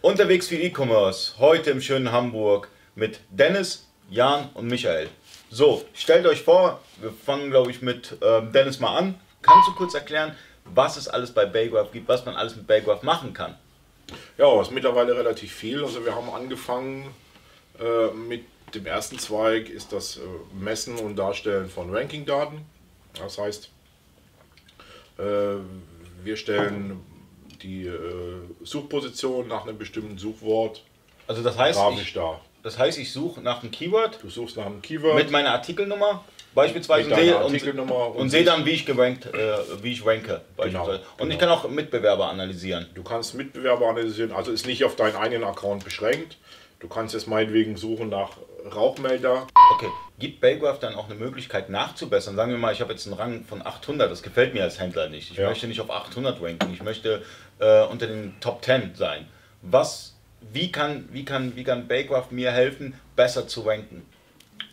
Unterwegs für E-Commerce, heute im schönen Hamburg mit Dennis, Jan und Michael. So, stellt euch vor, wir fangen glaube ich mit ähm, Dennis mal an. Kannst du kurz erklären, was es alles bei Baygraph gibt, was man alles mit Baygraph machen kann? Ja, es ist mittlerweile relativ viel. Also wir haben angefangen äh, mit dem ersten Zweig ist das äh, Messen und Darstellen von Rankingdaten. Das heißt, äh, wir stellen die äh, Suchposition nach einem bestimmten Suchwort Also das heißt, ich, dar. das heißt, ich suche nach einem Keyword Du suchst nach einem Keyword mit meiner Artikelnummer beispielsweise sehe, und, und sehe dann, wie ich gerankt, äh, wie ich ranke beispielsweise. und ich kann genau. auch Mitbewerber analysieren. Du kannst Mitbewerber analysieren, also ist nicht auf deinen eigenen Account beschränkt. Du kannst jetzt meinetwegen suchen nach Rauchmelder. Okay, gibt Baygraph dann auch eine Möglichkeit nachzubessern? Sagen wir mal, ich habe jetzt einen Rang von 800, das gefällt mir als Händler nicht. Ich Ja. möchte nicht auf 800 ranken, ich möchte äh, unter den Top 10 sein. Was, wie kann, wie kann, wie kann Baygraph mir helfen, besser zu ranken?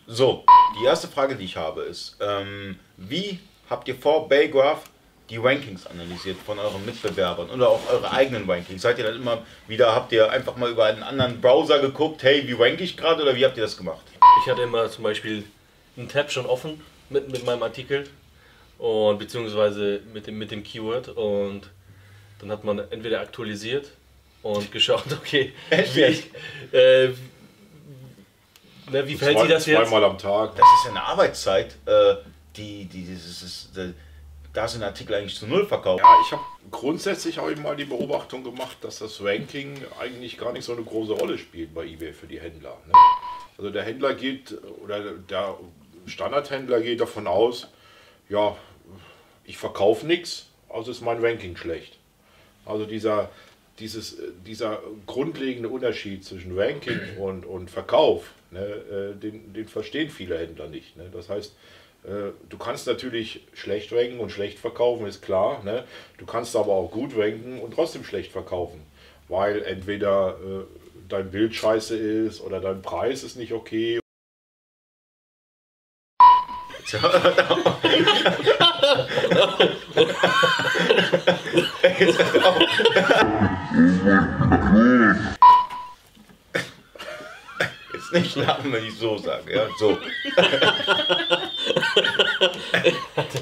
So, die erste Frage, die ich habe, ist, ähm, wie habt ihr vor Baygraph die Rankings analysiert von euren Mitbewerbern oder auch eure eigenen Rankings? Seid ihr dann immer wieder, habt ihr einfach mal über einen anderen Browser geguckt, hey, wie rank ich gerade oder wie habt ihr das gemacht? Ich hatte immer zum Beispiel einen Tab schon offen mit, mit meinem Artikel und beziehungsweise mit dem, mit dem Keyword und dann hat man entweder aktualisiert und geschaut, okay, Echt wie, äh, ne, wie verhält sich das jetzt? Zweimal am Tag. Das ist ja eine Arbeitszeit, äh, die, die, dieses, ist, äh, da sind Artikel eigentlich zu null verkauft. Ja, ich habe grundsätzlich habe ich mal die Beobachtung gemacht, dass das Ranking eigentlich gar nicht so eine große Rolle spielt bei eBay für die Händler. Ne? Also der Händler geht oder der Standardhändler geht davon aus, ja, ich verkaufe nichts, also ist mein Ranking schlecht. Also dieser, dieses, dieser grundlegende Unterschied zwischen Ranking und, und Verkauf, ne, äh, den, den verstehen viele Händler nicht. Ne? Das heißt, äh, du kannst natürlich schlecht ranken und schlecht verkaufen, ist klar. Ne? Du kannst aber auch gut ranken und trotzdem schlecht verkaufen, weil entweder äh, dein Bild scheiße ist oder dein Preis ist nicht okay. Jetzt nicht lachen, wenn ich so sage. Ja, so.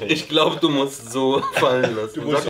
Ich glaube, du musst so fallen lassen. musst